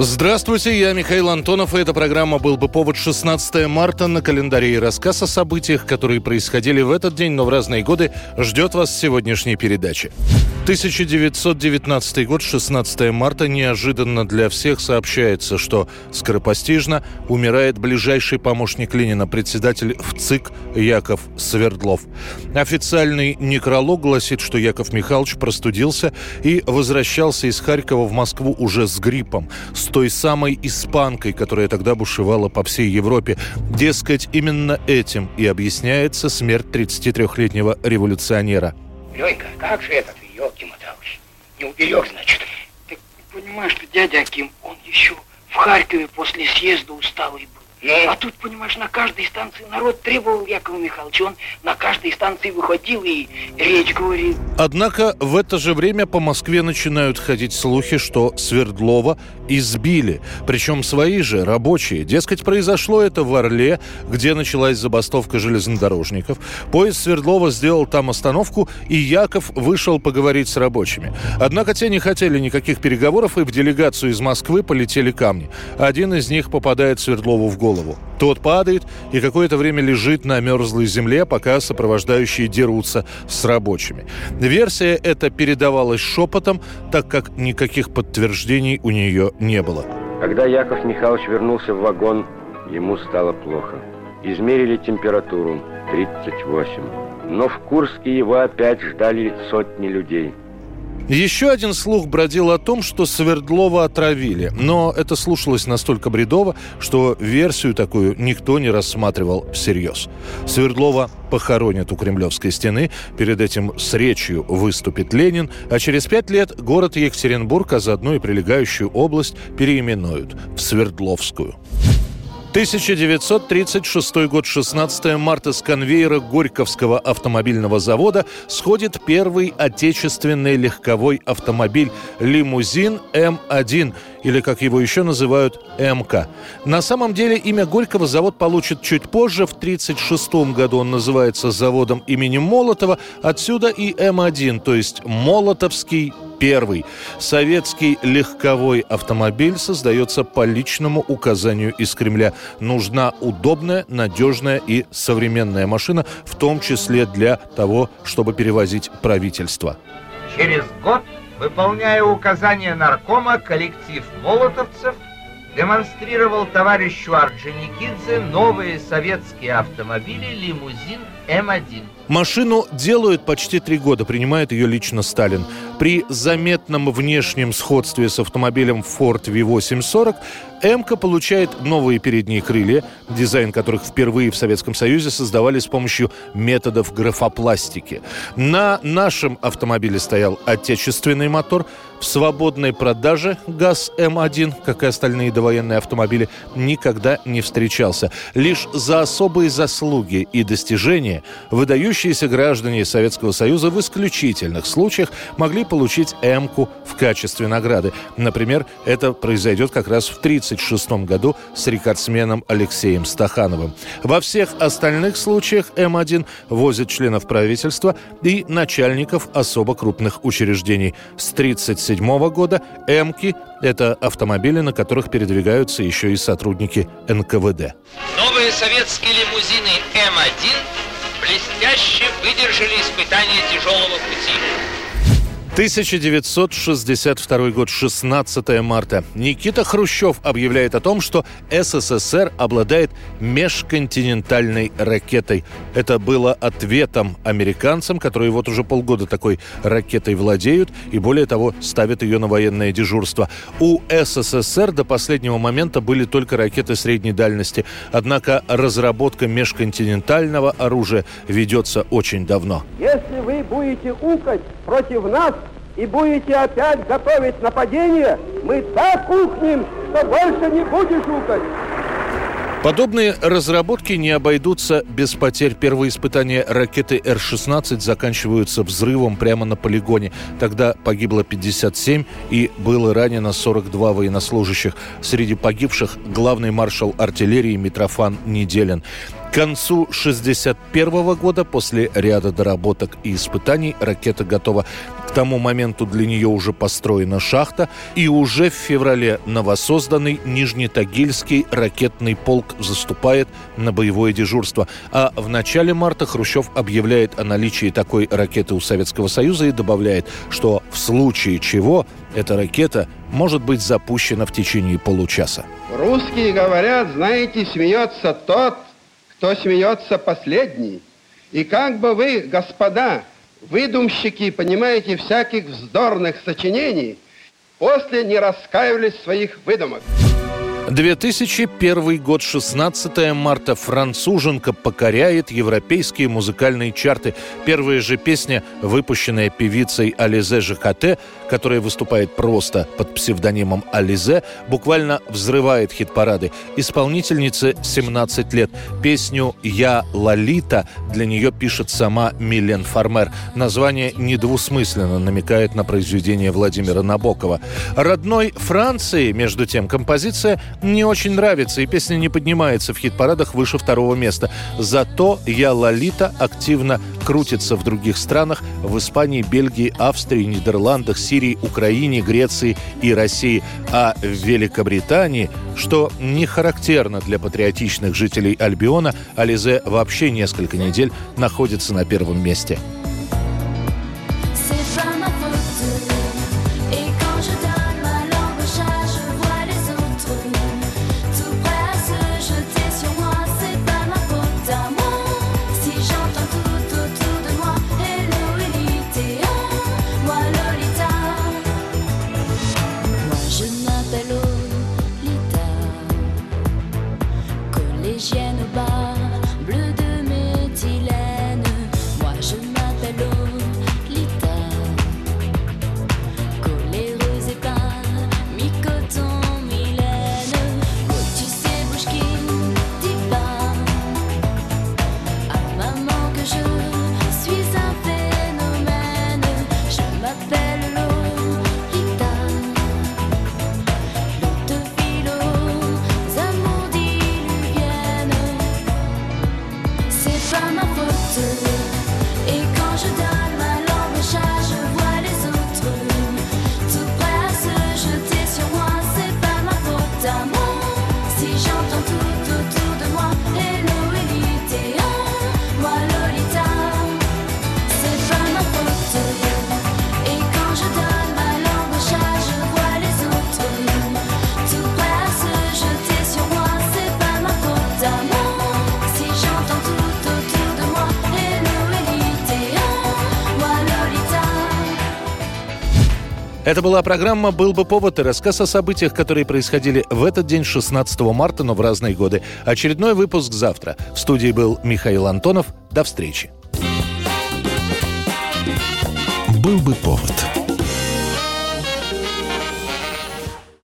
Здравствуйте, я Михаил Антонов, и эта программа «Был бы повод» 16 марта на календаре. И рассказ о событиях, которые происходили в этот день, но в разные годы, ждет вас сегодняшней передаче. 1919 год, 16 марта, неожиданно для всех сообщается, что скоропостижно умирает ближайший помощник Ленина, председатель ВЦИК Яков Свердлов. Официальный некролог гласит, что Яков Михайлович простудился и возвращался из Харькова в Москву уже с гриппом, с той самой испанкой, которая тогда бушевала по всей Европе. Дескать, именно этим и объясняется смерть 33-летнего революционера. Ленька, как же это елки-моталки? Не уберег, значит? Так понимаешь, что дядя Аким, он еще в Харькове после съезда усталый был. Ну? А тут, понимаешь, на каждой станции народ требовал Якова Михайловича. Он на каждой станции выходил и речь говорил. Однако в это же время по Москве начинают ходить слухи, что Свердлова избили. Причем свои же, рабочие. Дескать, произошло это в Орле, где началась забастовка железнодорожников. Поезд Свердлова сделал там остановку, и Яков вышел поговорить с рабочими. Однако те не хотели никаких переговоров, и в делегацию из Москвы полетели камни. Один из них попадает Свердлову в голову. Тот падает и какое-то время лежит на мерзлой земле, пока сопровождающие дерутся с рабочими. Версия эта передавалась шепотом, так как никаких подтверждений у нее не было. Когда Яков Михайлович вернулся в вагон, ему стало плохо. Измерили температуру 38. Но в Курске его опять ждали сотни людей. Еще один слух бродил о том, что Свердлова отравили. Но это слушалось настолько бредово, что версию такую никто не рассматривал всерьез. Свердлова похоронят у Кремлевской стены. Перед этим с речью выступит Ленин. А через пять лет город Екатеринбург, а заодно и прилегающую область переименуют в Свердловскую. 1936 год, 16 марта. С конвейера Горьковского автомобильного завода сходит первый отечественный легковой автомобиль. «Лимузин М1», или, как его еще называют, МК. На самом деле имя Горького завод получит чуть позже. В 1936 году он называется заводом имени Молотова. Отсюда и М1, то есть Молотовский первый. Советский легковой автомобиль создается по личному указанию из Кремля. Нужна удобная, надежная и современная машина, в том числе для того, чтобы перевозить правительство. Через год, выполняя указания наркома, коллектив молотовцев демонстрировал товарищу Орджоникидзе новые советские автомобили «Лимузин М1». Машину делают почти три года, принимает ее лично Сталин. При заметном внешнем сходстве с автомобилем Ford V840 МК получает новые передние крылья, дизайн которых впервые в Советском Союзе создавали с помощью методов графопластики. На нашем автомобиле стоял отечественный мотор. В свободной продаже ГАЗ-М1, как и остальные довоенные автомобили, никогда не встречался. Лишь за особые заслуги и достижения выдающиеся граждане Советского Союза в исключительных случаях могли получить М-ку в качестве награды. Например, это произойдет как раз в 1936 году с рекордсменом Алексеем Стахановым. Во всех остальных случаях М1 возят членов правительства и начальников особо крупных учреждений. С 1937 года М-ки – это автомобили, на которых передвигаются еще и сотрудники НКВД. Новые советские лимузины М1 блестяще выдержали испытания тяжелого пути. 1962 год, 16 марта. Никита Хрущев объявляет о том, что СССР обладает межконтинентальной ракетой. Это было ответом американцам, которые вот уже полгода такой ракетой владеют и, более того, ставят ее на военное дежурство. У СССР до последнего момента были только ракеты средней дальности. Однако разработка межконтинентального оружия ведется очень давно. Если вы будете укать против нас и будете опять готовить нападение, мы так ухнем, что больше не будешь укать. Подобные разработки не обойдутся без потерь. Первые испытания ракеты Р-16 заканчиваются взрывом прямо на полигоне. Тогда погибло 57 и было ранено 42 военнослужащих. Среди погибших главный маршал артиллерии Митрофан Неделин. К концу 1961 года, после ряда доработок и испытаний, ракета готова. Тому моменту для нее уже построена шахта, и уже в феврале новосозданный Нижнетагильский ракетный полк заступает на боевое дежурство. А в начале марта Хрущев объявляет о наличии такой ракеты у Советского Союза и добавляет, что в случае чего эта ракета может быть запущена в течение получаса. Русские говорят, знаете, смеется тот, кто смеется последний. И как бы вы, господа, выдумщики, понимаете, всяких вздорных сочинений, после не раскаивались в своих выдумок. 2001 год, 16 марта. Француженка покоряет европейские музыкальные чарты. Первая же песня, выпущенная певицей Ализе Жакате, которая выступает просто под псевдонимом Ализе, буквально взрывает хит-парады. Исполнительнице 17 лет. Песню «Я Лолита» для нее пишет сама Милен Фармер. Название недвусмысленно намекает на произведение Владимира Набокова. Родной Франции, между тем, композиция не очень нравится, и песня не поднимается в хит-парадах выше второго места. Зато «Я Лолита» активно крутится в других странах, в Испании, Бельгии, Австрии, Нидерландах, Сирии, Украине, Греции и России. А в Великобритании, что не характерно для патриотичных жителей Альбиона, Ализе вообще несколько недель находится на первом месте. Это была программа «Был бы повод» и рассказ о событиях, которые происходили в этот день, 16 марта, но в разные годы. Очередной выпуск завтра. В студии был Михаил Антонов. До встречи. «Был бы повод»